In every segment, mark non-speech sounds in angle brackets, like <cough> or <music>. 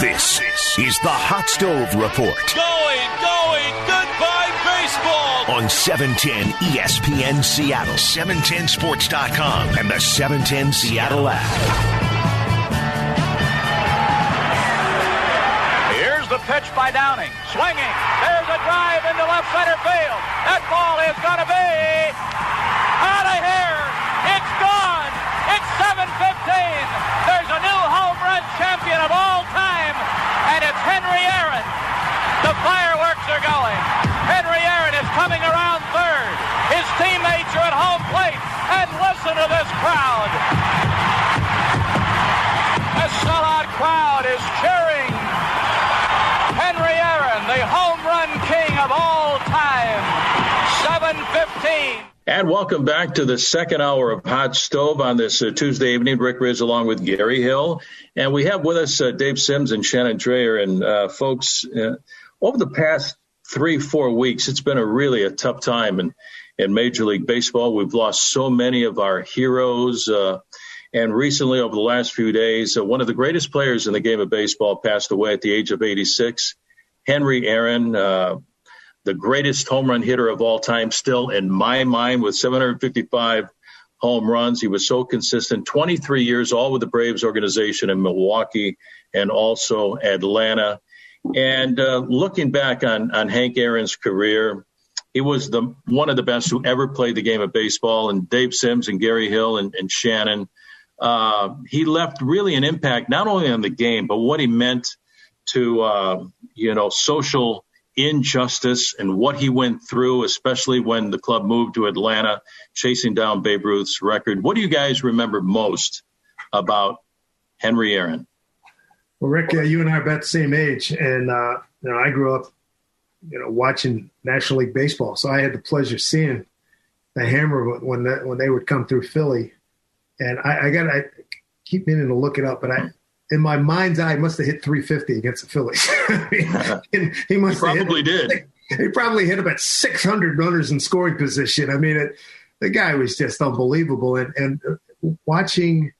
This is the Hot Stove Report. Going, going, goodbye baseball. On 710 ESPN Seattle, 710sports.com, and the 710 Seattle app. Here's the pitch by Downing. Swinging. There's a drive into left center field. That ball is going to be out of here. It's gone. It's 7:15. There's run champion of all time, and it's Henry Aaron. The fireworks are going. Henry Aaron is coming around third. His teammates are at home plate, and listen to this crowd. A sellout crowd is cheering. Henry Aaron, the home run king of all time. 715. And welcome back to the second hour of Hot Stove on this uh, Tuesday evening. Rick Rizzs along with Gary Hill. And we have with us uh, Dave Sims and Shannon Drayer. And uh, folks, uh, over the past three, four weeks, it's been a really a tough time in, in Major League Baseball. We've lost so many of our heroes. Uh, and recently, over the last few days, uh, one of the greatest players in the game of baseball passed away at the age of 86. Henry Aaron, the greatest home run hitter of all time, still in my mind, with 755 home runs. He was so consistent. 23 years, all with the Braves organization in Milwaukee and also Atlanta. And uh, looking back on on Hank Aaron's career, he was the one of the best who ever played the game of baseball. And Dave Sims and Gary Hill and, and Shannon, uh, he left really an impact not only on the game but what he meant to uh, you know social injustice and what he went through, especially when the club moved to Atlanta, chasing down Babe Ruth's record. What do you guys remember most about Henry Aaron? Well, Rick, uh, you and I are about the same age, and uh, you know, I grew up, you know, watching National League baseball, so I had the pleasure seeing the Hammer when the, when they would come through Philly, and I, I got I keep meaning to look it up, but I in my mind's eye, must have hit 350 against the Phillies. <laughs> he must he probably did. He probably hit about 600 runners in scoring position. I mean, it, the guy was just unbelievable. And, and watching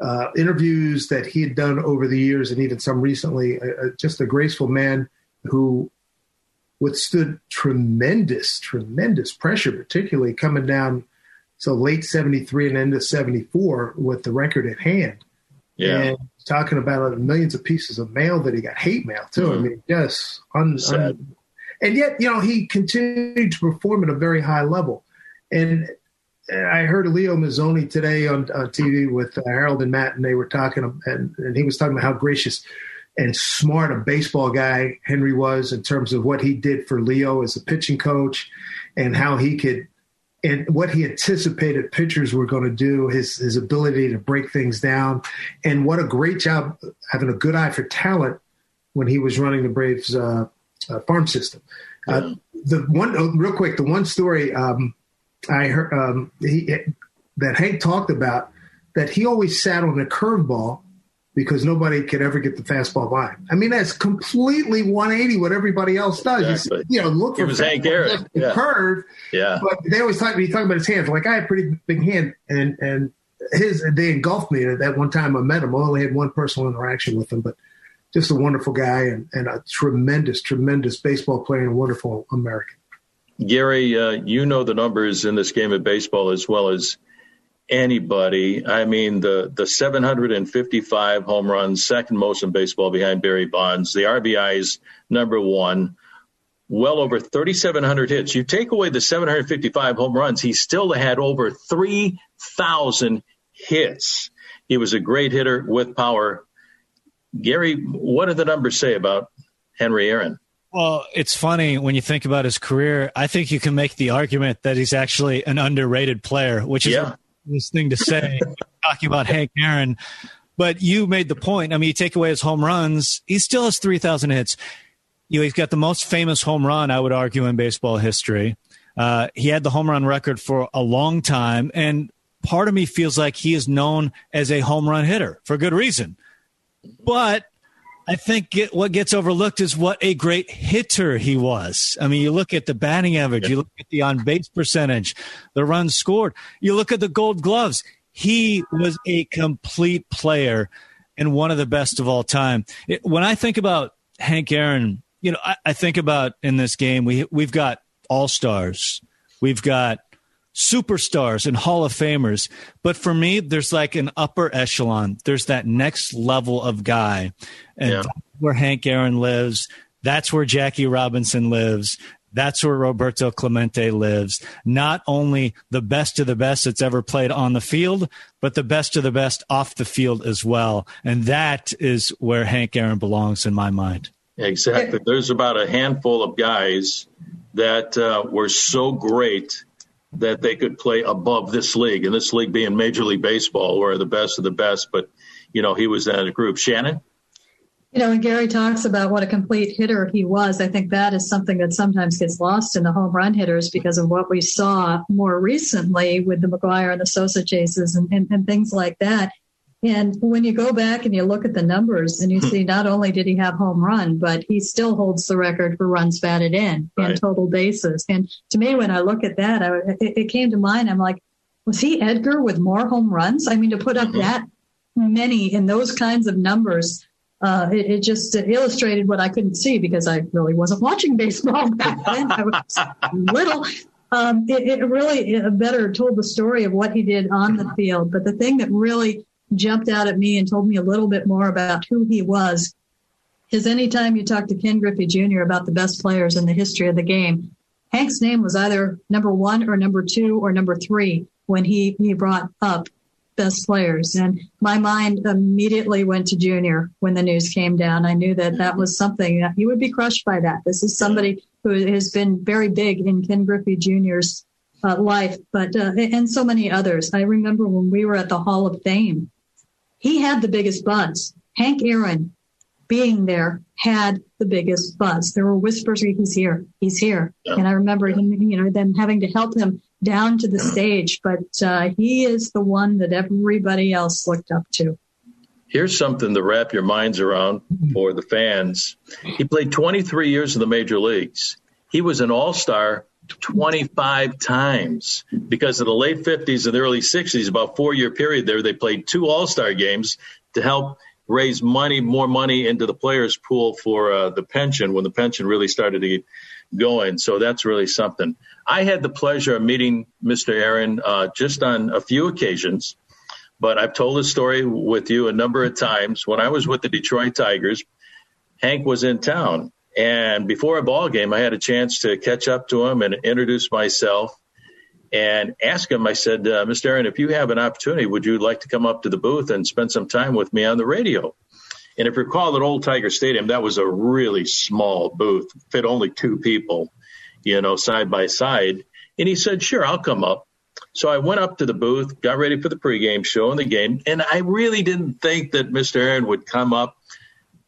uh, interviews that he had done over the years, and even some recently, uh, just a graceful man who withstood tremendous, tremendous pressure, particularly coming down so late 73 and into 74 with the record at hand. Yeah. And talking about millions of pieces of mail that he got, hate mail too. Mm-hmm. I mean, yes, un, un, and yet you know he continued to perform at a very high level. And I heard Leo Mazzone today on, on TV with uh, Harold and Matt, and they were talking, and, and he was talking about how gracious and smart a baseball guy Henry was in terms of what he did for Leo as a pitching coach, and how he could and what he anticipated pitchers were going to do, his his ability to break things down, and what a great job having a good eye for talent when he was running the Braves uh, uh, farm system. Uh, the one, oh, real quick, the one story um, I heard um, he, that Hank talked about that he always sat on a curveball because nobody could ever get the fastball by. him. I mean, that's completely 180 what everybody else does. Exactly. You, know, look for was Hank Aaron. Yeah. curve. Yeah. But they always talk, he talk about his hands. Like I had a pretty big hand and, and his, they engulfed me at that one time I met him. I only had one personal interaction with him, but just a wonderful guy and, and a tremendous, tremendous baseball player and a wonderful American. Gary, uh, you know the numbers in this game of baseball as well as anybody. I mean, the the 755 home runs, second most in baseball behind Barry Bonds. The RBIs number one. Well over 3,700 hits. You take away the 755 home runs, he still had over 3,000 hits. He was a great hitter with power. Gary, what do the numbers say about Henry Aaron? Well, it's funny when you think about his career. I think you can make the argument that he's actually an underrated player, which is yeah this thing to say <laughs> talking about Hank Aaron. But you made the point. I mean, you take away his home runs, he still has 3,000 hits. You know, he's got the most famous home run, I would argue, in baseball history. Uh, he had the home run record for a long time. And part of me feels like he is known as a home run hitter for good reason. But I think what gets overlooked is what a great hitter he was. I mean, you look at the batting average, you look at the on base percentage, the runs scored, you look at the gold gloves. He was a complete player. and one of the best of all time. It, when I think about Hank Aaron, you know, I, I think about in this game we we've got all stars, we've got superstars and Hall of Famers. But for me, there's like an upper echelon. There's that next level of guy. And yeah. where Hank Aaron lives. That's where Jackie Robinson lives. That's where Roberto Clemente lives. Not only the best of the best that's ever played on the field, but the best of the best off the field as well. And that is where Hank Aaron belongs in my mind. Exactly. There's about a handful of guys that uh, were so great that they could play above this league, and this league being Major League Baseball, where the best of the best. But you know, he was in a group. Shannon. You know, when Gary talks about what a complete hitter he was, I think that is something that sometimes gets lost in the home run hitters because of what we saw more recently with the McGwire and the Sosa chases and, and, and things like that. And when you go back and you look at the numbers and you see not only did he have home run, but he still holds the record for runs batted in right. and total bases. And to me, when I look at that, I, it, it, came to mind. I'm like, was he Edgar with more home runs? I mean, to put up mm-hmm. that many in those kinds of numbers, uh, it, it, just illustrated what I couldn't see because I really wasn't watching baseball <laughs> back then. I was little. Um, it, it, really better told the story of what he did on the field. But the thing that really jumped out at me and told me a little bit more about who he was is anytime you talk to Ken Griffey Jr. about the best players in the history of the game, Hank's name was either number one or number two or number three when he, he brought up best players. And my mind immediately went to Junior when the news came down. I knew that that was something that he would be crushed by that. This is somebody who has been very big in Ken Griffey Jr.'s uh, life, but uh, and so many others. I remember when we were at the Hall of Fame he had the biggest buzz. Hank Aaron being there had the biggest buzz. There were whispers, he's here, he's here. Yeah. And I remember him, you know, them having to help him down to the stage, but uh, he is the one that everybody else looked up to. Here's something to wrap your minds around for the fans. He played 23 years in the major leagues. He was an all star 25 times because in the late 50s and the early 60s, about four year period there, they played two All Star games to help raise money, more money into the players' pool for uh, the pension when the pension really started to get going. So that's really something. I had the pleasure of meeting Mr. Aaron uh, just on a few occasions, but I've told this story with you a number of times. When I was with the Detroit Tigers, Hank was in town and before a ball game, I had a chance to catch up to him and introduce myself and ask him. I said, uh, Mr. Aaron, if you have an opportunity, would you like to come up to the booth and spend some time with me on the radio? And if you recall at Old Tiger Stadium, that was a really small booth, fit only two people, you know, side by side. And he said, sure, I'll come up. So I went up to the booth, got ready for the pregame show and the game. And I really didn't think that Mr. Aaron would come up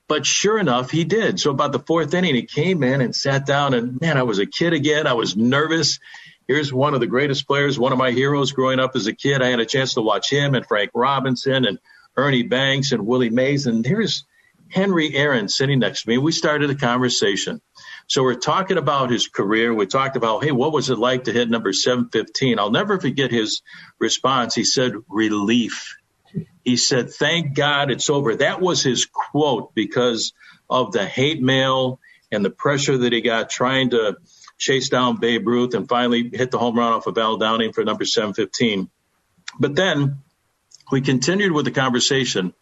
but sure enough, he did. So about the fourth inning, he came in and sat down, and man, I was a kid again. I was nervous. Here's one of the greatest players, one of my heroes growing up as a kid. I had a chance to watch him and Frank Robinson and Ernie Banks and Willie Mays. And here's Henry Aaron sitting next to me. We started a conversation. So we're talking about his career. We talked about, hey, what was it like to hit number 715? I'll never forget his response. He said, relief. He said, Thank God it's over. That was his quote because of the hate mail and the pressure that he got trying to chase down Babe Ruth and finally hit the home run off of Al Downing for number 715. But then we continued with the conversation.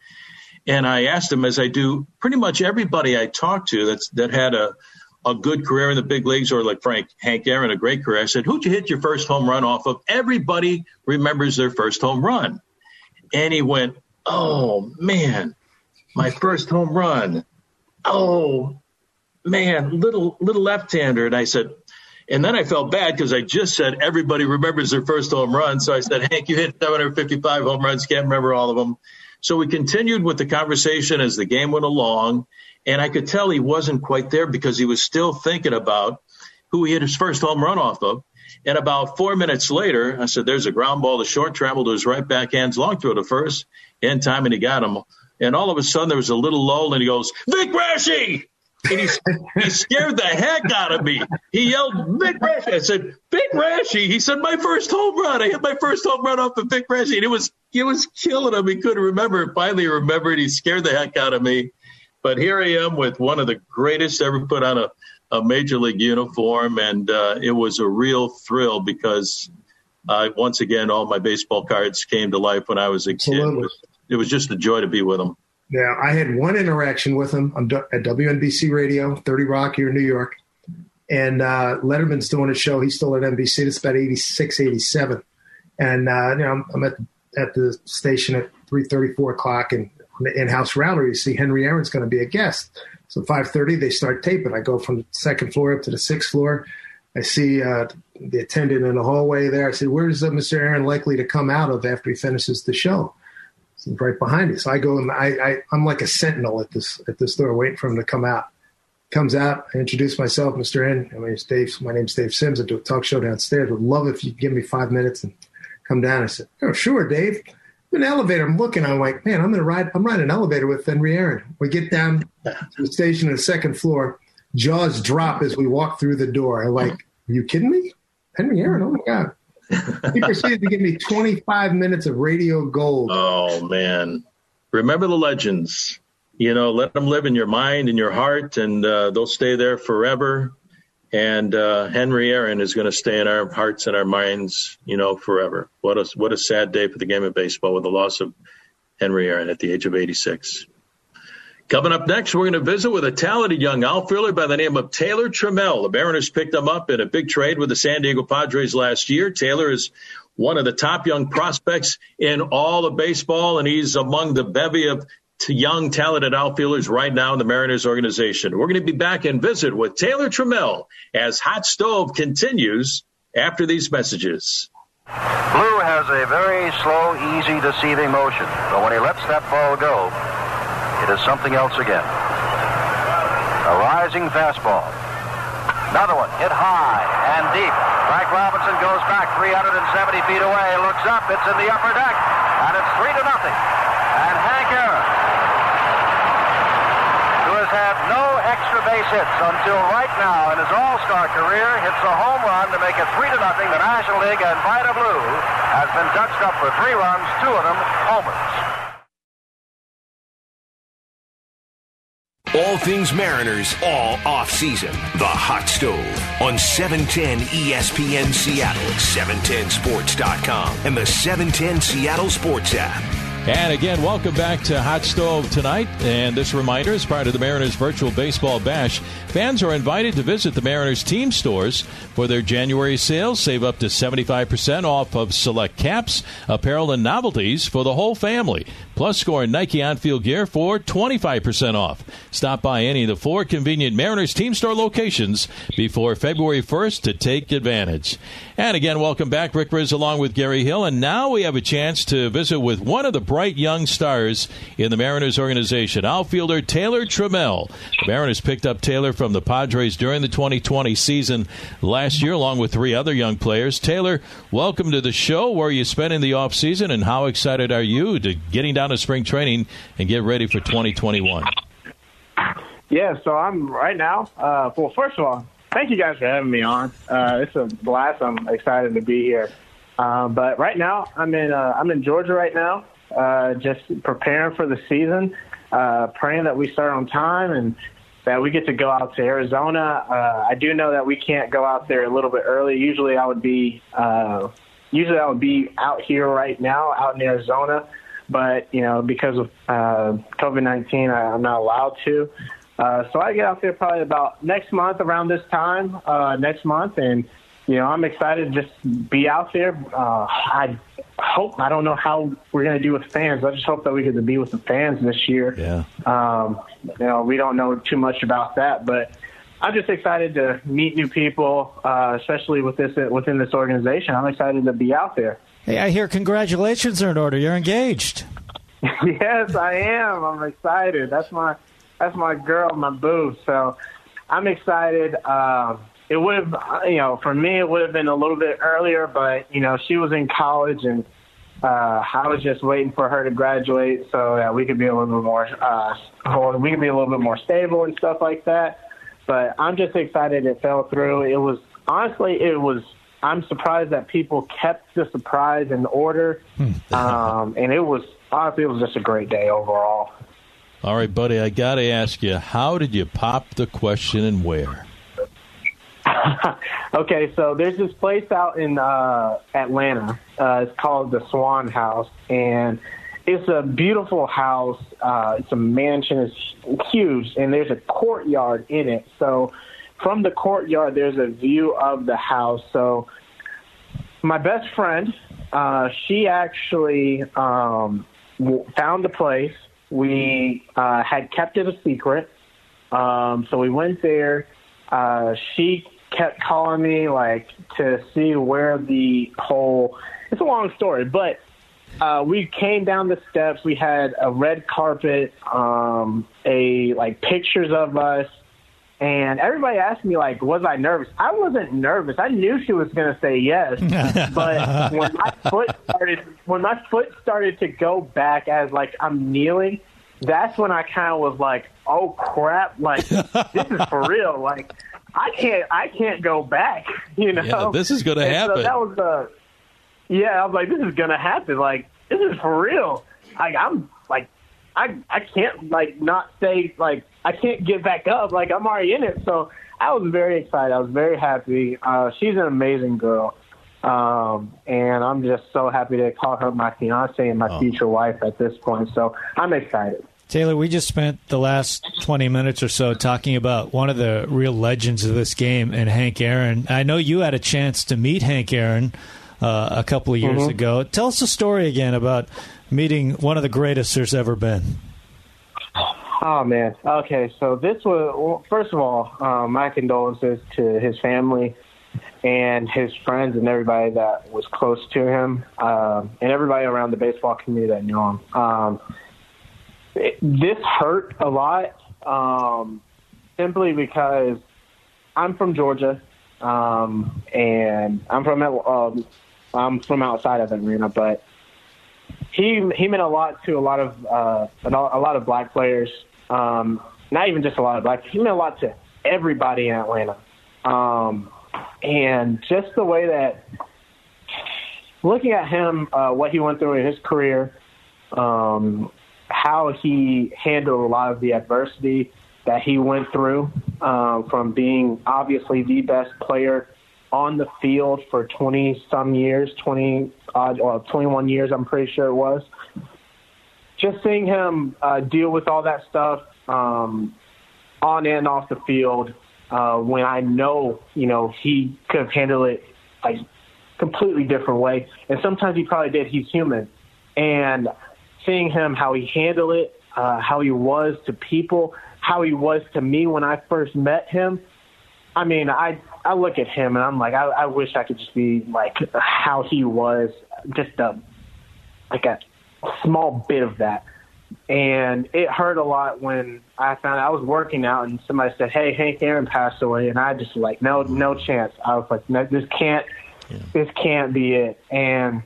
And I asked him, as I do pretty much everybody I talked to that's, that had a, a good career in the big leagues or like Frank Hank Aaron, a great career. I said, Who'd you hit your first home run off of? Everybody remembers their first home run. And he went, Oh man, my first home run. Oh man, little little left-hander. And I said, and then I felt bad because I just said everybody remembers their first home run. So I said, Hank, you hit 755 home runs, can't remember all of them. So we continued with the conversation as the game went along. And I could tell he wasn't quite there because he was still thinking about who he hit his first home run off of. And about four minutes later, I said, There's a ground ball. The short travel to his right backhands, long throw to first, in time, and he got him. And all of a sudden, there was a little lull, and he goes, Vic Raschi! and he, he scared the heck out of me. He yelled, Vic Raschi. I said, Vic Raschi. He said, my first home run. I hit my first home run off of Vic Raschi. And it was, it was killing him. He couldn't remember. Finally he remembered. He scared the heck out of me. But here I am with one of the greatest ever put on a, a major league uniform. And uh, it was a real thrill because uh, once again, all my baseball cards came to life when I was a kid. It was, it was just a joy to be with them. Yeah, I had one interaction with him I'm at WNBC Radio, 30 Rock here in New York. And uh, Letterman's doing a show. He's still at NBC. It's about 86, 87. And, uh, you know, I'm at, at the station at 3.34 o'clock and on the in-house rally, you see Henry Aaron's going to be a guest. So 5.30, they start taping. I go from the second floor up to the sixth floor. I see uh, the attendant in the hallway there. I said, where's uh, Mr. Aaron likely to come out of after he finishes the show? He's right behind me. So I go and I, I I'm like a sentinel at this at this door, waiting for him to come out. Comes out, I introduce myself, Mr. N. My name's Dave. My name's Dave Sims. I do a talk show downstairs. Would love if you give me five minutes and come down. I said, Oh, sure, Dave. An elevator, I'm looking. I'm like, man, I'm gonna ride. I'm riding an elevator with Henry Aaron. We get down to the station on the second floor. Jaws drop as we walk through the door. I'm like, are you kidding me? Henry Aaron, oh my God he proceeded to give me 25 minutes of radio gold. Oh, man. Remember the legends. You know, let them live in your mind and your heart, and uh, they'll stay there forever. And uh, Henry Aaron is going to stay in our hearts and our minds, you know, forever. What a what a sad day for the game of baseball with the loss of Henry Aaron at the age of 86. Coming up next, we're going to visit with a talented young outfielder by the name of Taylor Trammell. The Mariners picked him up in a big trade with the San Diego Padres last year. Taylor is one of the top young prospects in all of baseball, and he's among the bevy of young, talented outfielders right now in the Mariners organization. We're going to be back and visit with Taylor Trammell as Hot Stove continues after these messages. Blue has a very slow, easy, deceiving motion, but when he lets that ball go, it is something else again. A rising fastball. Another one hit high and deep. Frank Robinson goes back 370 feet away, looks up, it's in the upper deck, and it's three to nothing. And Hank Aaron, who has had no extra base hits until right now in his All-Star career, hits a home run to make it three to nothing. The National League and Vida Blue has been touched up for three runs, two of them homers. All things Mariners, all off season. The Hot Stove on 710 ESPN Seattle, 710sports.com, and the 710 Seattle Sports app. And again, welcome back to Hot Stove tonight. And this reminder is part of the Mariners Virtual Baseball Bash. Fans are invited to visit the Mariners team stores for their January sales. Save up to 75% off of select caps, apparel, and novelties for the whole family. Plus, score Nike on field gear for 25% off. Stop by any of the four convenient Mariners team store locations before February 1st to take advantage. And again, welcome back. Rick Rizzs along with Gary Hill. And now we have a chance to visit with one of the bright young stars in the Mariners organization, outfielder Taylor Trammell. The Mariners picked up Taylor from the Padres during the 2020 season last year, along with three other young players. Taylor, welcome to the show. Where are you spending the offseason, and how excited are you to getting down to spring training and get ready for 2021? Yeah, so I'm right now. Uh, well, first of all, thank you guys for having me on. Uh, it's a blast. I'm excited to be here. Uh, but right now, I'm in uh, I'm in Georgia right now, uh, just preparing for the season, uh, praying that we start on time and that we get to go out to Arizona. Uh, I do know that we can't go out there a little bit early. Usually, I would be uh, usually I would be out here right now, out in Arizona. But you know, because of uh, COVID nineteen, I'm not allowed to. Uh, so I get out there probably about next month around this time, uh, next month, and you know I'm excited to just be out there. Uh, I hope I don't know how we're going to do with fans. I just hope that we get to be with the fans this year. Yeah. Um, you know, we don't know too much about that, but I'm just excited to meet new people, uh, especially with this within this organization. I'm excited to be out there. Hey, I hear congratulations are in order. You're engaged. <laughs> yes, I am. I'm excited. That's my that's my girl, my boo. So I'm excited. Um, it would have, you know, for me, it would have been a little bit earlier, but you know, she was in college and uh, I was just waiting for her to graduate so that we could be a little bit more, uh, we could be a little bit more stable and stuff like that. But I'm just excited it fell through. It was honestly, it was. I'm surprised that people kept the surprise in order, <laughs> um, and it was honestly, it was just a great day overall. All right, buddy, I got to ask you, how did you pop the question and where? <laughs> okay, so there's this place out in uh, Atlanta. Uh, it's called the Swan House, and it's a beautiful house. Uh, it's a mansion. It's huge, and there's a courtyard in it. So from the courtyard, there's a view of the house. So my best friend, uh, she actually um, found the place. We uh, had kept it a secret. Um, so we went there. Uh, she kept calling me like to see where the whole it's a long story but uh we came down the steps. We had a red carpet um a like pictures of us and everybody asked me like was i nervous? I wasn't nervous. I knew she was going to say yes <laughs> but when my foot started when my foot started to go back as like i'm kneeling that's when i kind of was like oh crap like this is for real like I can't I can't go back. <laughs> You know, Yeah, this is gonna happen. So that was the yeah. I was like, this is gonna happen. Like this is for real. Like I'm like I I can't like not say like I can't get back up. Like I'm already in it. So I was very excited. I was very happy. Uh, she's an amazing girl. Um, and I'm just so happy to call her my fiance and my Oh. future wife at this point. So I'm excited. Taylor, we just spent the last 20 minutes or so talking about one of the real legends of this game and Hank Aaron. I know you had a chance to meet Hank Aaron uh, a couple of years Mhm. ago. Tell us the story again about meeting one of the greatest there's ever been. Oh man. Okay, so this was well, first of all, um, my condolences to his family and his friends and everybody that was close to him, um, and everybody around the baseball community that knew him. Um, this hurt a lot, um, simply because I'm from Georgia, um, and I'm from um, I'm from outside of Atlanta, but he he meant a lot to a lot of uh, a lot of black players. Um, not even just a lot of black. He meant a lot to everybody in Atlanta. Um, and just the way that looking at him, uh, what he went through in his career, um, how he handled a lot of the adversity that he went through, uh, from being obviously the best player on the field for 20 some years, 20 odd, or 21 years, I'm pretty sure it was. Just seeing him uh, deal with all that stuff um, on and off the field, uh, when I know, you know, he could have handled it like completely different way. And sometimes he probably did. He's human. And seeing him, how he handled it, uh, how he was to people, how he was to me when I first met him. I mean, I I look at him and I'm like, I, I wish I could just be like how he was, just a like a small bit of that. And it hurt a lot when I found I was working out and somebody said, "Hey, Hank Aaron passed away," and I just like, no, no chance. I was like, no, this can't, this can't be it. And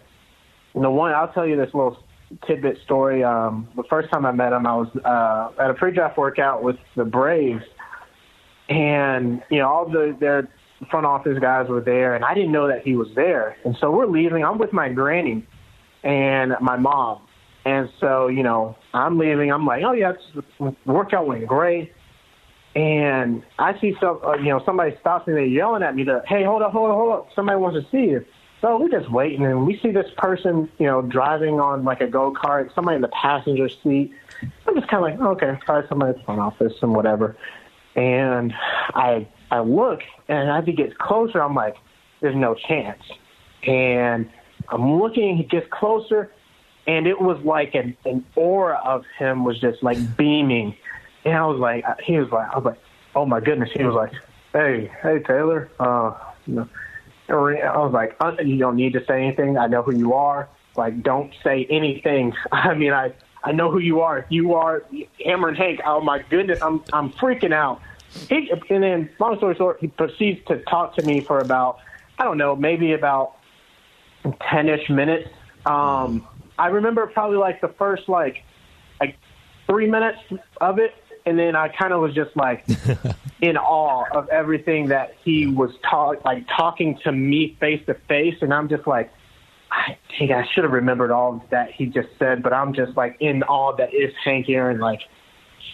the one I'll tell you this little tidbit story. Um, the first time I met him, I was uh, at a pre-draft workout with the Braves, and you know all the their front office guys were there, and I didn't know that he was there. And so we're leaving. I'm with my granny and my mom, and so you know I'm leaving. I'm like, oh yeah, the workout went great. And I see some, uh, you know, somebody stops me. They're yelling at me to, hey, hold up, hold up, hold up. Somebody wants to see you. So we're just waiting, and we see this person, you know, driving on like a go kart. Somebody in the passenger seat. I'm just kind of like, okay, probably somebody at the front office and whatever. And I I look, and as he gets closer, I'm like, there's no chance. And I'm looking, he gets closer, and it was like an, an aura of him was just like beaming. And I was like, he was like, I was like, oh my goodness. He was like, hey, hey Taylor, uh, you know, I was like, uh, you don't need to say anything. I know who you are. Like, don't say anything. <laughs> I mean, I I know who you are. You are Hammerin' Hank. Oh my goodness, I'm I'm freaking out. He, and then, long story short, he proceeds to talk to me for about I don't know, maybe about ten-ish minutes, Um, I remember probably like the first like like three minutes of it, and then I kind of was just like <laughs> in awe of everything that he was talk like talking to me face to face, and I'm just like, I think I should have remembered all that he just said, but I'm just like in awe that is Hank Aaron like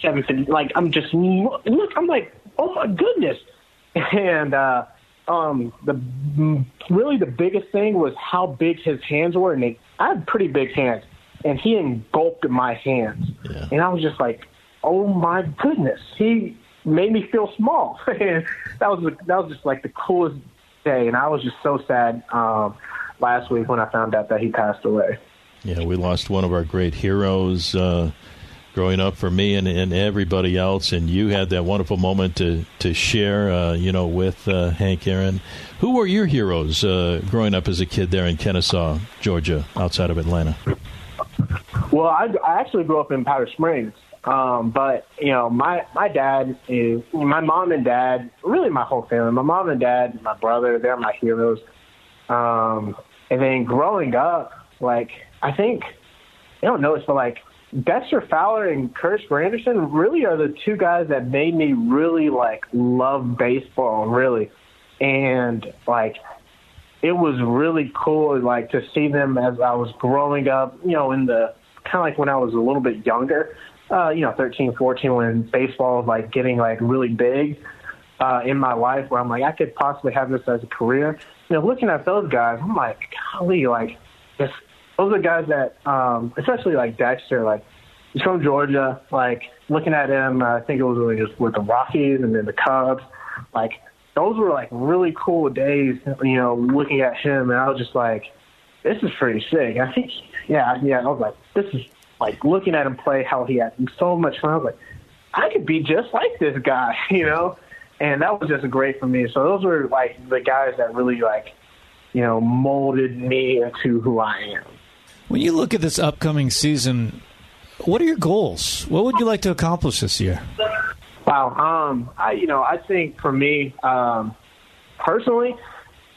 seven like I'm just look I'm like oh my goodness, <laughs> and uh, um the really the biggest thing was how big his hands were, and they, I have pretty big hands, and he engulfed my hands, Yeah. and I was just like, oh my goodness, he made me feel small, and <laughs> that was that was just like the coolest day, and I was just so sad um, last week when I found out that he passed away. Yeah, we lost one of our great heroes uh, growing up for me and, and everybody else, and you had that wonderful moment to to share, uh, you know, with uh, Hank Aaron. Who were your heroes uh, growing up as a kid there in Kennesaw, Georgia, outside of Atlanta? Well, I, I actually grew up in Powder Springs, um, but you know, my my dad is my mom and dad, really my whole family. My mom and dad, my brother, they're my heroes. Um, and then growing up, like I think I don't know, it's but like Dexter Fowler and Curtis Granderson really are the two guys that made me really like love baseball, really, and like it was really cool like to see them as I was growing up, you know, in the kind of like when I was a little bit younger, uh, you know, 13, 14, when baseball was like getting like really big uh, in my life where I'm like, I could possibly have this as a career. You know, looking at those guys, I'm like, golly, like, just, those are guys that, um, especially like Dexter, like, he's from Georgia. Like, looking at him, uh, I think it was he was with the Rockies and then the Cubs. Like, those were like really cool days, you know, looking at him, and I was just like, this is pretty sick. I think, yeah, yeah, I was like, this is like looking at him play, how he had so much fun. I was like, I could be just like this guy, <laughs> you know, and that was just great for me. So those were like the guys that really like, you know, molded me into who I am. When you look at this upcoming season, what are your goals? What would you like to accomplish this year? Wow. Um, I you know, I think for me, um, personally,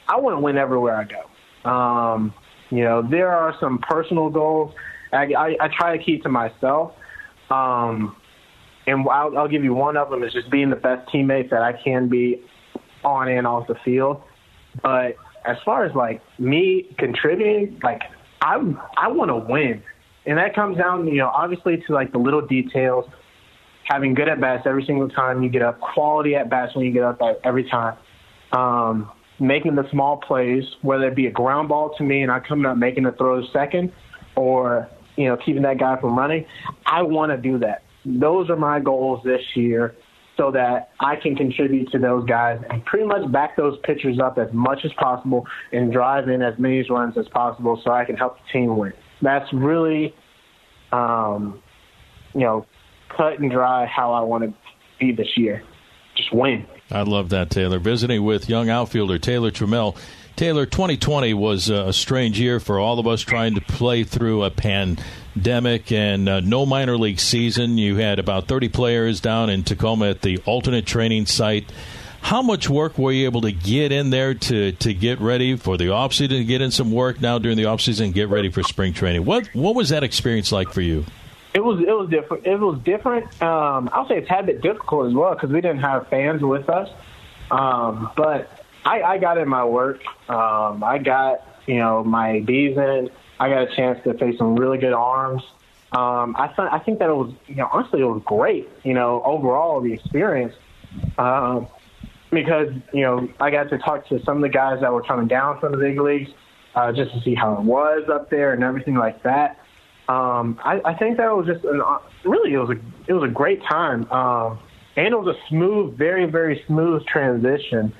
I want to win everywhere I go. Um, you know, there are some personal goals. I, I, I try to keep to myself. Um, and I'll, I'll give you one of them is just being the best teammate that I can be on and off the field. But as far as like me contributing, like I I want to win, and that comes down, you know, obviously to like the little details, having good at bats every single time you get up, quality at bats when you get up every time, um, making the small plays, whether it be a ground ball to me and I coming up making a throw second, or you know keeping that guy from running. I want to do that. Those are my goals this year so that I can contribute to those guys and pretty much back those pitchers up as much as possible and drive in as many runs as possible so I can help the team win. That's really, um, you know, cut and dry how I want to be this year. Just win. I love that, Taylor. Visiting with young outfielder Taylor Trammell. Taylor, 2020 was a strange year for all of us trying to play through a pandemic and uh, no minor league season. You had about 30 players down in Tacoma at the alternate training site. How much work were you able to get in there to, to get ready for the offseason, to get in some work now during the offseason and get ready for spring training? What what was that experience like for you? It was it was different. It was different. Um, I'll say it's had a bit difficult as well because we didn't have fans with us. Um, but I, I got in my work. Um, I got you know my B's in. I got a chance to face some really good arms. Um, I thought I think that it was you know honestly it was great. You know overall the experience. Um, because you know I got to talk to some of the guys that were coming down from the big leagues uh, just to see how it was up there and everything like that. Um, I, I think that was just an, really it was a it was a great time, um, and it was a smooth, very very smooth transition.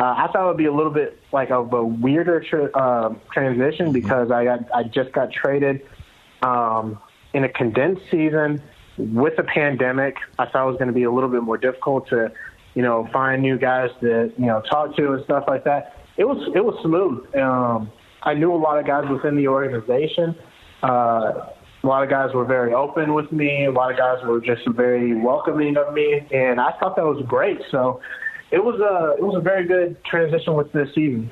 Uh, I thought it would be a little bit like of a weirder tra- uh, transition because I got I just got traded um, in a condensed season with a pandemic. I thought it was going to be a little bit more difficult to you know find new guys to you know talk to and stuff like that. It was it was smooth. Um, I knew a lot of guys within the organization. Uh, a lot of guys were very open with me. A lot of guys were just very welcoming of me, and I thought that was great. So it was a it was a very good transition with this season.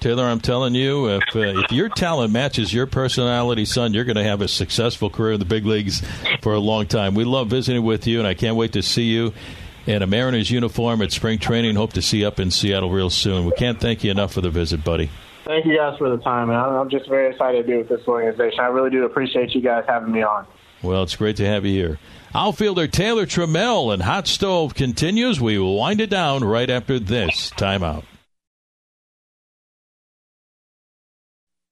Taylor, I'm telling you, if uh, if your talent matches your personality, son, you're going to have a successful career in the big leagues for a long time. We love visiting with you, and I can't wait to see you in a Mariners uniform at spring training. Hope to see you up in Seattle real soon. We can't thank you enough for the visit, buddy. Thank you guys for the time, and I'm just very excited to be with this organization. I really do appreciate you guys having me on. Well, it's great to have you here. Outfielder Taylor Trammell and Hot Stove continues. We will wind it down right after this timeout.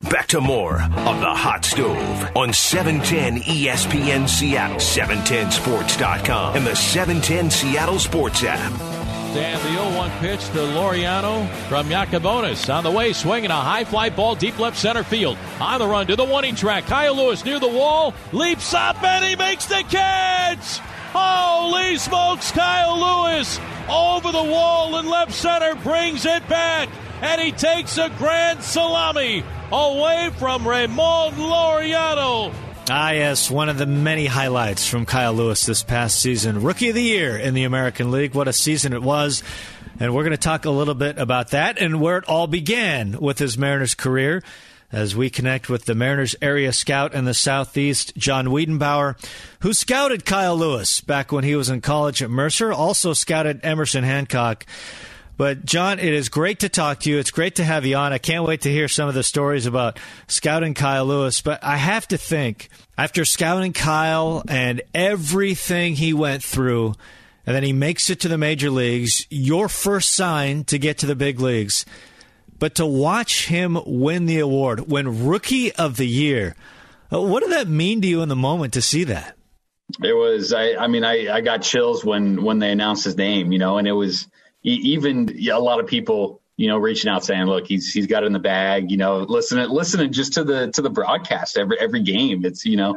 Back to more of the Hot Stove on 710 ESPN Seattle, 710sports.com, and the 710 Seattle Sports app. And the 0 1 pitch to Laureano from Yacabonis. On the way, swinging a high fly ball deep left center field. On the run to the warning track. Kyle Lewis near the wall, leaps up, and he makes the catch! Holy smokes, Kyle Lewis over the wall in left center brings it back, and he takes a grand salami away from Ramón Laureano. Ah, yes, one of the many highlights from Kyle Lewis this past season. Rookie of the Year in the American League. What a season it was. And we're going to talk a little bit about that and where it all began with his Mariners career as we connect with the Mariners area scout in the Southeast, John Wiedenbauer, who scouted Kyle Lewis back when he was in college at Mercer, also scouted Emerson Hancock. But John, it is great to talk to you. It's great to have you on. I can't wait to hear some of the stories about scouting Kyle Lewis. But I have to think, after scouting Kyle and everything he went through, and then he makes it to the major leagues, your first sign to get to the big leagues. But to watch him win the award, win Rookie of the Year, what did that mean to you in the moment to see that? It was, I, I mean, I, I got chills when when they announced his name, you know, and it was even a lot of people, you know, reaching out saying, "Look, he's he's got it in the bag." You know, listening listening just to the to the broadcast every every game. It's you know,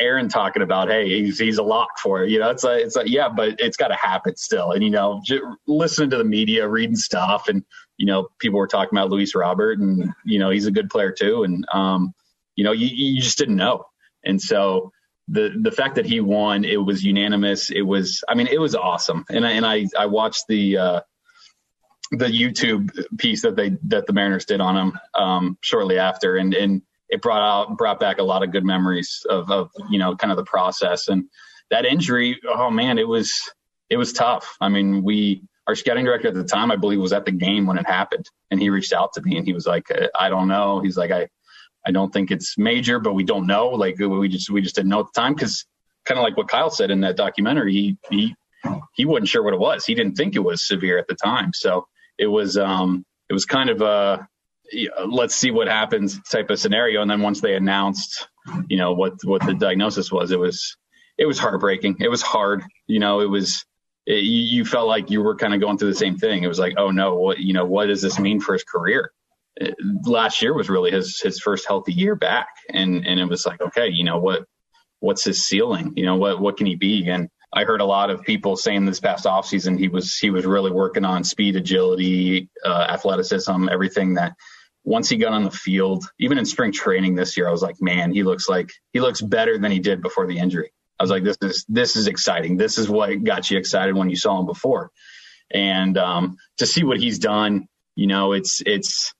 Aaron talking about, "Hey, he's he's a lock for it." You know, it's like it's like yeah, but it's got to happen still. And you know, just listening to the media, reading stuff, and you know, people were talking about Luis Robert, and you know, he's a good player too. And um, you know, you you just didn't know, and so the the fact that he won, it was unanimous. It was, I mean, it was awesome. And I, and I I watched the uh, the YouTube piece that they that the Mariners did on him um, shortly after, and and it brought out brought back a lot of good memories of of you know kind of the process and that injury. Oh man, it was it was tough. I mean, we our scouting director at the time, I believe, was at the game when it happened, and he reached out to me and he was like, I don't know. He's like, I I don't think it's major, but we don't know. Like we just we just didn't know at the time because kind of like what Kyle said in that documentary, he he he wasn't sure what it was. He didn't think it was severe at the time. So it was um it was kind of a let's see what happens type of scenario. And then once they announced, you know what what the diagnosis was, it was it was heartbreaking. It was hard. You know, it was it, you felt like you were kind of going through the same thing. It was like, oh no, what you know, what does this mean for his career? Last year was really his his first healthy year back, and and it was like, okay, you know what, what's his ceiling? You know what what can he be? And I heard a lot of people saying this past offseason he was he was really working on speed, agility, uh, athleticism, everything that. Once he got on the field, even in spring training this year, I was like, man, he looks like he looks better than he did before the injury. I was like, this is this is exciting. This is what got you excited when you saw him before, and um, to see what he's done, you know, it's it's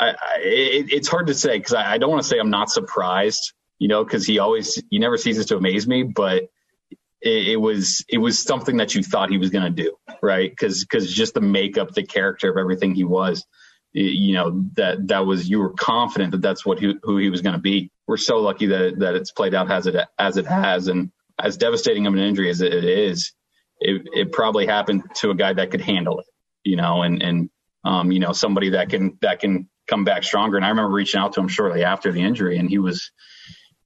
I, I, it, it's hard to say because I, I, don't want to say I'm not surprised, you know, because he always he never ceases to amaze me, but it, it was it was something that you thought he was going to do, right? Because because just the makeup, the character of everything he was, you know, that that was you were confident that that's what he, who he was going to be. We're so lucky that that it's played out as it as it has, and as devastating of an injury as it is, it, it probably happened to a guy that could handle it, you know, and and um, you know somebody that can that can come back stronger. And I remember reaching out to him shortly after the injury, and he was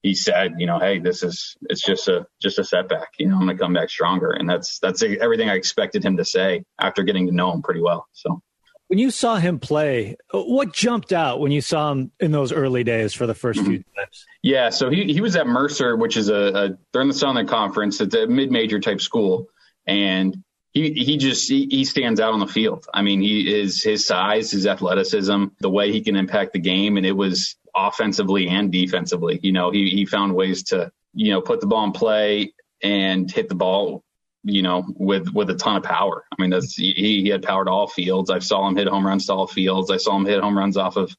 he said, you know, hey, this is it's just a just a setback. You know, I'm gonna come back stronger, and that's that's everything I expected him to say after getting to know him pretty well. So. When you saw him play, what jumped out when you saw him in those early days for the 1st few mm-hmm. times? Yeah, so he, he was at Mercer, which is a, a they're in the Southern Conference. It's a mid major type school, and he he just he, he, stands out on the field. I mean, he is his size, his athleticism, the way he can impact the game, and it was offensively and defensively. You know, he he found ways to you know put the ball in play and hit the ball you know, with with a ton of power. I mean, that's he, he had power to all fields. I saw him hit home runs to all fields. I saw him hit home runs off of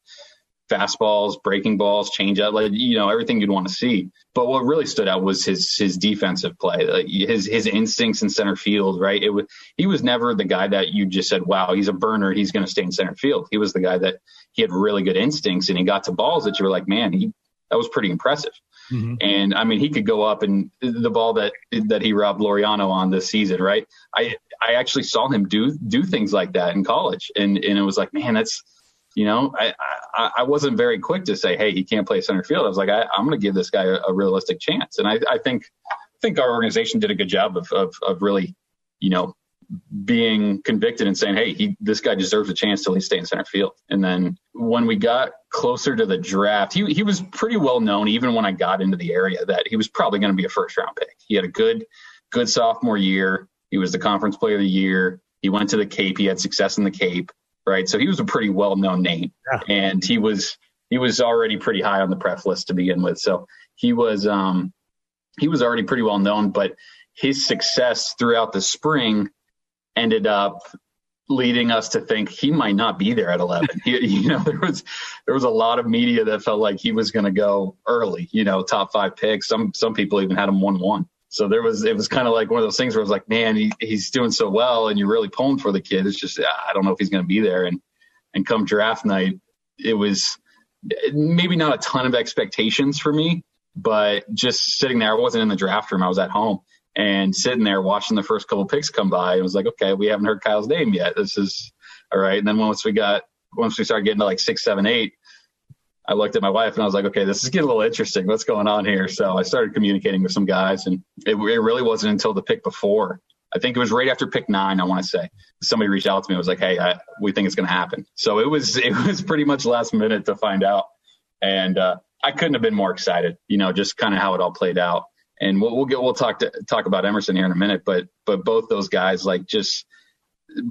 fastballs, breaking balls, change up, like you know everything you'd want to see. But what really stood out was his his defensive play, like his his instincts in center field. Right, it was he was never the guy that you just said, "Wow, he's a burner, he's going to stay in center field." He was the guy that he had really good instincts, and he got to balls that you were like, "Man, he that was pretty impressive." Mm-hmm. And I mean, he could go up and the ball that that he robbed Laureano on this season, right? I I actually saw him do do things like that in college, and and it was like, man, that's you know, I, I, I wasn't very quick to say, hey, he can't play center field. I was like, I, am going to give this guy a, a, realistic chance, and I, I think I think our organization did a good job of of, of really, you know, being convicted and saying, hey, he, this guy deserves a chance to at least stay in center field. And then when we got closer to the draft, he he was pretty well known even when I got into the area that he was probably going to be a first round pick. He had a good good sophomore year. He was the conference player of the year. He went to the Cape. He had success in the Cape right? So he was a pretty well known name, yeah. and he was he was already pretty high on the pref list to begin with. So he was um, he was already pretty well known, but his success throughout the spring ended up leading us to think he might not be there at 11. he, <laughs> you know, there was there was a lot of media that felt like he was going to go early. You know, top five picks. Some some people even had him one one. So there was, it was kind of like one of those things where I was like, man, he, he's doing so well, and you're really pulling for the kid. It's just, I don't know if he's going to be there. And and come draft night, it was maybe not a ton of expectations for me, but just sitting there, I wasn't in the draft room, I was at home and sitting there watching the first couple picks come by. It was like, okay, we haven't heard Kyle's name yet. This is all right. And then once we got, once we started getting to like six, seven, eight, I looked at my wife and I was like, okay, this is getting a little interesting. What's going on here? So I started communicating with some guys, and it, it really wasn't until the pick before. I think it was right after pick nine. I want to say somebody reached out to me. and was like, hey, I, we think it's going to happen. So it was <laughs> it was pretty much last minute to find out, and uh, I couldn't have been more excited. You know, just kind of how it all played out. And we'll, we'll get we'll talk to talk about Emerson here in a minute, but but both those guys like just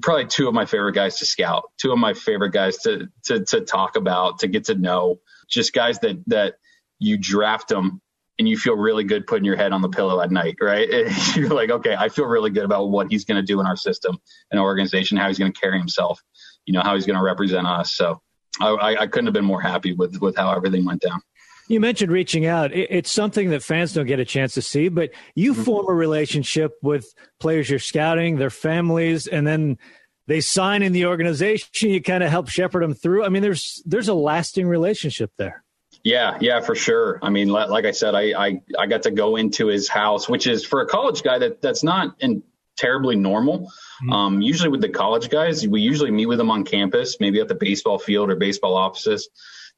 probably two of my favorite guys to scout, two of my favorite guys to to to talk about, to get to know, just guys that that you draft them and you feel really good putting your head on the pillow at night, right? <laughs> You're like, okay, I feel really good about what he's going to do in our system and organization, how he's going to carry himself, you know, how he's going to represent us. So I, I couldn't have been more happy with with how everything went down. You mentioned reaching out. It's something that fans don't get a chance to see, but you mm-hmm. form a relationship with players you're scouting, their families, and then they sign in the organization. You kind of help shepherd them through. I mean, there's there's a lasting relationship there. Yeah, yeah, for sure. I mean, like I said, I, I, I got to go into his house, which is for a college guy that that's not in terribly normal. Mm-hmm. Um, usually with the college guys, we usually meet with them on campus, maybe at the baseball field or baseball offices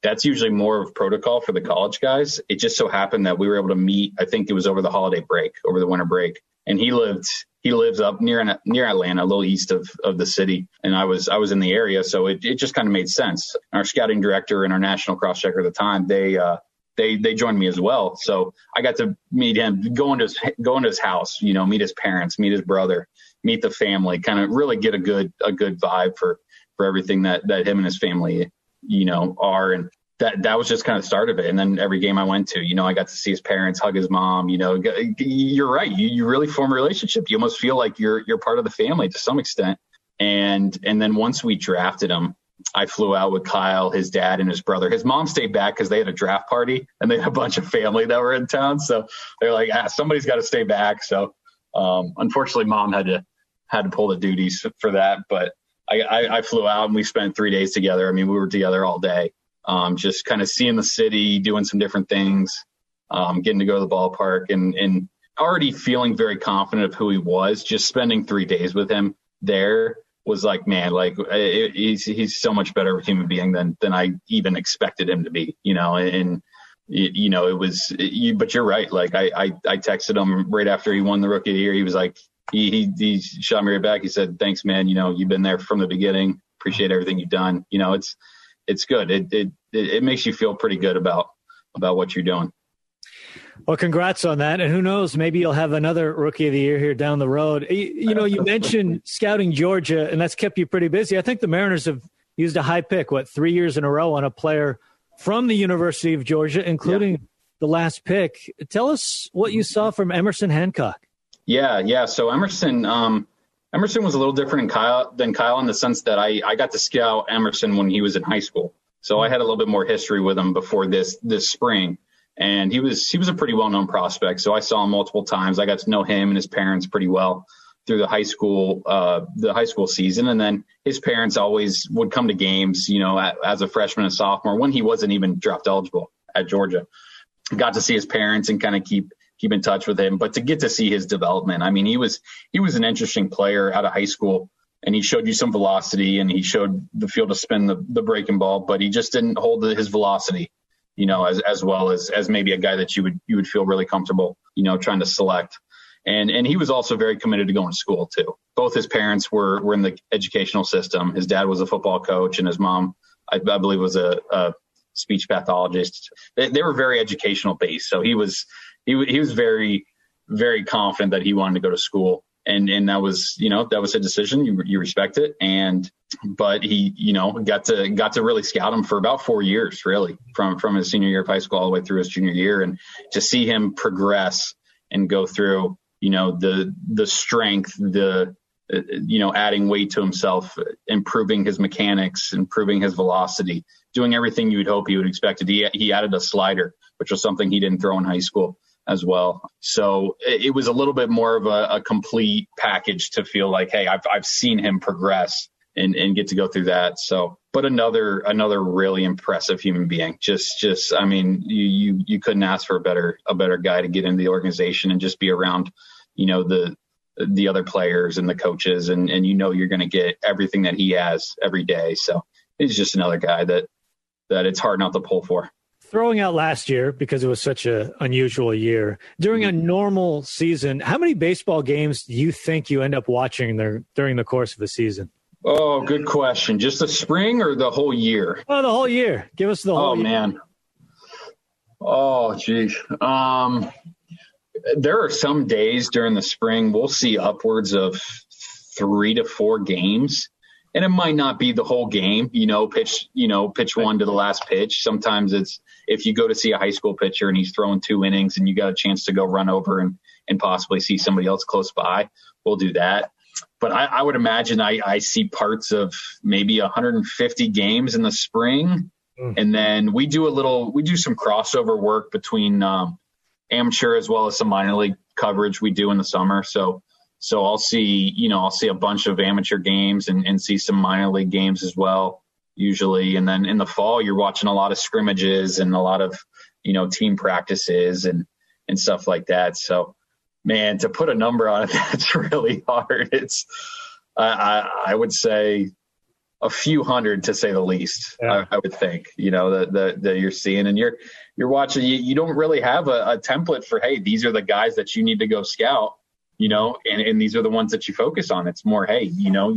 that's usually more of protocol for the college guys. It just so happened that we were able to meet. I think it was over the holiday break, over the winter break, and he lived he lives up near near Atlanta, a little east of, of the city, and I was I was in the area, so it, it just kind of made sense. Our scouting director and our national cross checker at the time, they uh, they they joined me as well, so I got to meet him, go into his go into his house, you know, meet his parents, meet his brother, meet the family, kind of really get a good a good vibe for for everything that that him and his family you know, are. And that, that was just kind of the start of it. And then every game I went to, you know, I got to see his parents, hug his mom, you know, you're right. You, you really form a relationship. You almost feel like you're, you're part of the family to some extent. And, and then once we drafted him, I flew out with Kyle, his dad, and his brother. His mom stayed back because they had a draft party and they had a bunch of family that were in town. So they're like, ah, somebody's got to stay back. So um, unfortunately, mom had to had to pull the duties for that. But I, I, I, flew out and we spent three days together. I mean, we were together all day, um, just kind of seeing the city, doing some different things, um, getting to go to the ballpark and, and already feeling very confident of who he was. Just spending three days with him there was like, man, like it, he's, he's so much better human being than, than I even expected him to be, you know, and, you know, it was, you, but you're right. Like I, I, I texted him right after he won the rookie of the year. He was like, he, he, he shot me right back. He said, thanks, man. You know, you've been there from the beginning. Appreciate everything you've done. You know, it's, it's good. It, it, it makes you feel pretty good about, about what you're doing. Well, congrats on that. And who knows, maybe you'll have another rookie of the year here down the road. You, you know, you mentioned <laughs> scouting Georgia, and that's kept you pretty busy. I think the Mariners have used a high pick, what, three years in a row on a player from the University of Georgia, including yeah. the last pick. Tell us what you saw from Emerson Hancock. Yeah, yeah. So Emerson, um, Emerson was a little different than Kyle, than Kyle in the sense that I, I got to scout Emerson when he was in high school. So I had a little bit more history with him before this this spring. And he was he was a pretty well known prospect. So I saw him multiple times. I got to know him and his parents pretty well through the high school uh, the high school season. And then his parents always would come to games, you know, as a freshman and sophomore when he wasn't even draft eligible at Georgia. Got to see his parents and kind of keep keep in touch with him. But to get to see his development, I mean, he was he was an interesting player out of high school, and he showed you some velocity, and he showed the field to spin the the breaking ball, but he just didn't hold his velocity, you know, as as well as as maybe a guy that you would you would feel really comfortable, you know, trying to select. And and he was also very committed to going to school too. Both his parents were were in the educational system. His dad was a football coach, and his mom, I, I believe, was a, a speech pathologist. They, they were very educational based. So he was he he was very very confident that he wanted to go to school and and that was you know that was a decision. You you respect it. And but he you know got to got to really scout him for about four years really from from his senior year of high school all the way through his junior year. And to see him progress and go through you know the the strength the you know adding weight to himself improving his mechanics improving his velocity doing everything you would hope he would expect. He he added a slider which was something he didn't throw in high school as well. So it, was a little bit more of a, a, complete package to feel like, hey, I've I've seen him progress and, and get to go through that. So, but another another really impressive human being. Just just I mean, you you you couldn't ask for a better a better guy to get into the organization and just be around, you know, the the other players and the coaches and and you know you're going to get everything that he has every day. So he's just another guy that that it's hard not to pull for throwing out last year because it was such an unusual year. During a normal season how many baseball games do you think you end up watching there during the course of the season? Oh good question. Just the spring or the whole year? Oh the whole year. Give us the whole oh year. man. Oh geez. Um there are some days during the spring we'll see upwards of three to four games and it might not be the whole game, you know, pitch, you know, pitch one to the last pitch. Sometimes it's if you go to see a high school pitcher and he's throwing two innings and you got a chance to go run over and, and possibly see somebody else close by, we'll do that. But I, I would imagine I, I see parts of maybe 150 games in the spring. Mm. And then we do a little, we do some crossover work between um, amateur as well as some minor league coverage we do in the summer. So so I'll see, you know, I'll see a bunch of amateur games and, and see some minor league games as well, usually. And then in the fall, you're watching a lot of scrimmages and a lot of, you know, team practices and, and stuff like that. So, man, to put a number on it, <laughs> that's really hard. It's, I, I, I would say a few hundred to say the least. Yeah. I, I, would think, you know, that that that you're seeing and you're you're watching. You, you don't really have a, a, template for hey, these are the guys that you need to go scout you know, and, and these are the ones that you focus on. It's more, hey, you know,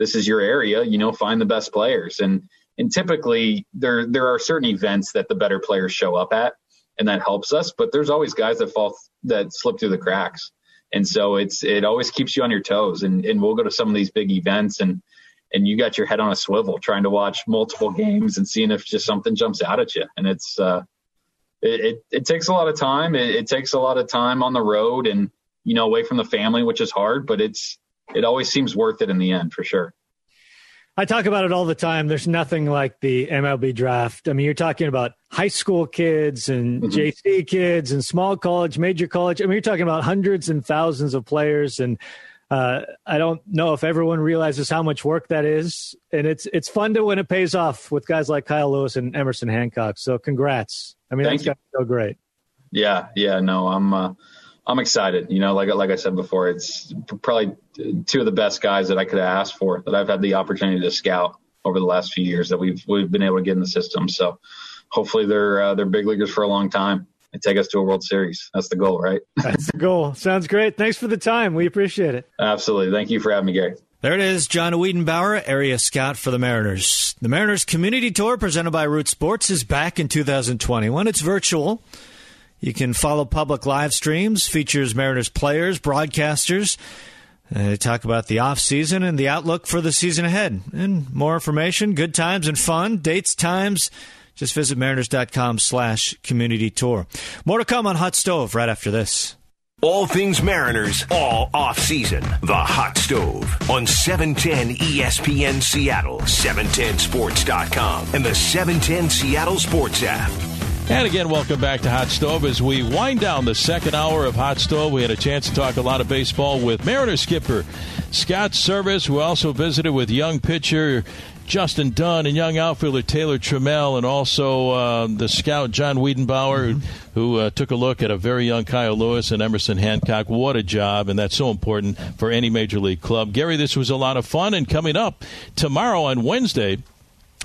this is your area, you know, find the best players. And and typically there there are certain events that the better players show up at and that helps us, but there's always guys that fall that slip through the cracks. And so it's it always keeps you on your toes. And and we'll go to some of these big events and and you got your head on a swivel trying to watch multiple games and seeing if just something jumps out at you. And it's uh it, it, it takes a lot of time. It, it takes a lot of time on the road and you know, away from the family, which is hard, but it's it always seems worth it in the end for sure. I talk about it all the time. There's nothing like the MLB draft. I mean, you're talking about high school kids and mm-hmm. JC kids and small college, major college. I mean, you're talking about hundreds and thousands of players, and uh, I don't know if everyone realizes how much work that is. And it's it's fun to when it pays off with guys like Kyle Lewis and Emerson Hancock. So, congrats. I mean, Thank that's so great. Yeah, yeah. No, I'm. Uh, I'm excited. You know, like like I said before, it's probably two of the best guys that I could have asked for that I've had the opportunity to scout over the last few years that we've we've been able to get in the system. So hopefully they're uh, they're big leaguers for a long time and take us to a World Series. That's the goal, right? <laughs> That's the goal. Sounds great. Thanks for the time. We appreciate it. Absolutely. Thank you for having me, Gary. There it is, John Wiedenbauer, area scout for the Mariners. The Mariners Community Tour presented by Root Sports is back in 2021. It's virtual. You can follow public live streams, features Mariners players, broadcasters. Uh, talk about the off season and the outlook for the season ahead. And more information, good times and fun, dates, times. Just visit mariners.com slash community tour. More to come on Hot Stove right after this. All things Mariners, all off season. The Hot Stove on 710 ESPN Seattle, 710sports.com, and the 710 Seattle Sports app. And again, welcome back to Hot Stove. As we wind down the second hour of Hot Stove, we had a chance to talk a lot of baseball with Mariner skipper Scott Servais, We also visited with young pitcher Justin Dunn and young outfielder Taylor Trammell, and also uh, the scout John Wiedenbauer, mm-hmm. who uh, took a look at a very young Kyle Lewis and Emerson Hancock. What a job, and that's so important for any major league club. Gary, this was a lot of fun, and coming up tomorrow on Wednesday,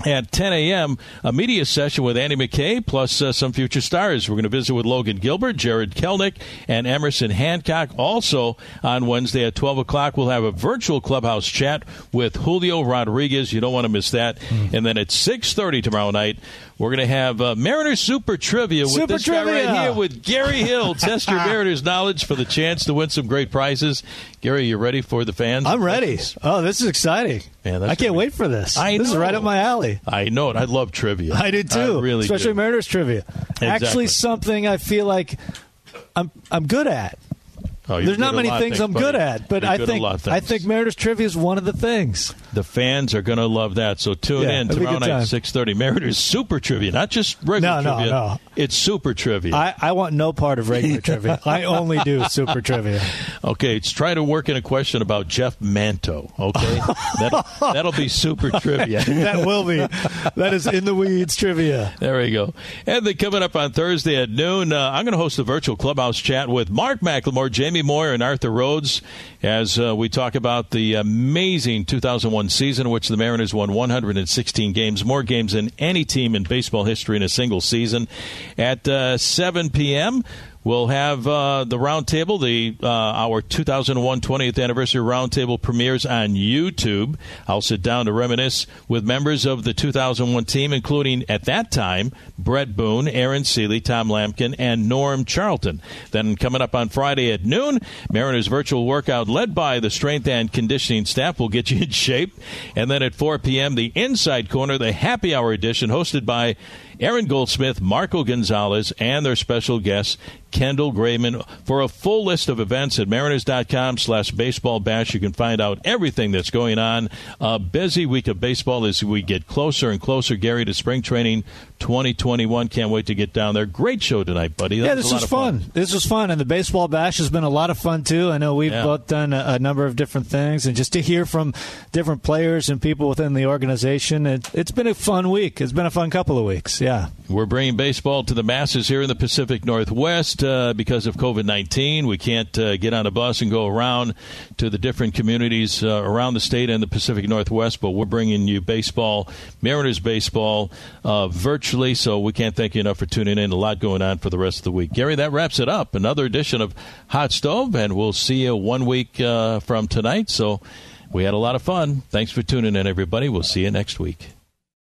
at 10 a.m., a media session with Andy McKay plus uh, some future stars. We're going to visit with Logan Gilbert, Jarred Kelenic, and Emerson Hancock. Also on Wednesday at 12 o'clock, we'll have a virtual clubhouse chat with Julio Rodriguez. You don't want to miss that. Mm. And then at 6.30 tomorrow night, we're going to have uh, Mariners Super Trivia with Super this trivia. guy right here with Gary Hill. <laughs> Test your Mariners knowledge for the chance to win some great prizes. Gary, you ready for the fans? I'm ready. Oh, this is exciting. Man, I can't wait for this. I this know. is right up my alley. I know it. I love trivia. I did too. I really Especially do. Mariners trivia. Exactly. Actually, something I feel like I'm I'm good at. Oh, There's not many things, I'm good at, but I think I think Mariners trivia is one of the things. The fans are going to love that. So tune Yeah, in it'll be a tomorrow night at six thirty. Mariners Super Trivia, not just regular No, no, trivia. no. It's Super Trivia. I, I want no part of regular <laughs> trivia. I only do super trivia. Okay, let's try to work in a question about Jeff Manto. Okay, <laughs> that'll, that'll be Super Trivia. <laughs> that will be. That is in the weeds trivia. There we go. And then coming up on Thursday at noon, uh, I'm going to host a virtual clubhouse chat with Mark McLemore, Jamie Moyer, and Arthur Rhodes as uh, we talk about the amazing 2001 season in which the Mariners won 116 games, more games than any team in baseball history in a single season. At uh, 7 p.m., We'll have uh, the roundtable, the uh, our 2001 20th anniversary roundtable premieres on YouTube. I'll sit down to reminisce with members of the 2001 team, including at that time Bret Boone, Aaron Sele, Tom Lampkin, and Norm Charlton. Then coming up on Friday at noon, Mariners virtual workout led by the strength and conditioning staff will get you in shape. And then at 4 p.m., the Inside Corner, the Happy Hour edition, hosted by Aaron Goldsmith, Marco Gonzalez, and their special guest, Kendall Graveman. For a full list of events at mariners.com slash baseball bash, you can find out everything that's going on. A busy week of baseball as we get closer and closer, Gary, to spring training 2021. Can't wait to get down there. Great show tonight, buddy. That yeah, was this lot was of fun. This was fun, and the baseball bash has been a lot of fun too. I know we've Yeah. both done a, a number of different things, and just to hear from different players and people within the organization, it, it's been a fun week. It's been a fun couple of weeks. Yeah. We're bringing baseball to the masses here in the Pacific Northwest uh, because of COVID 19. We can't uh, get on a bus and go around to the different communities uh, around the state and the Pacific Northwest, but we're bringing you baseball, Mariners baseball, uh, virtually. So we can't thank you enough for tuning in. A lot going on for the rest of the week. Gary, that wraps it up. Another edition of Hot Stove, and we'll see you one week uh, from tonight. So we had a lot of fun. Thanks for tuning in, everybody. We'll see you next week.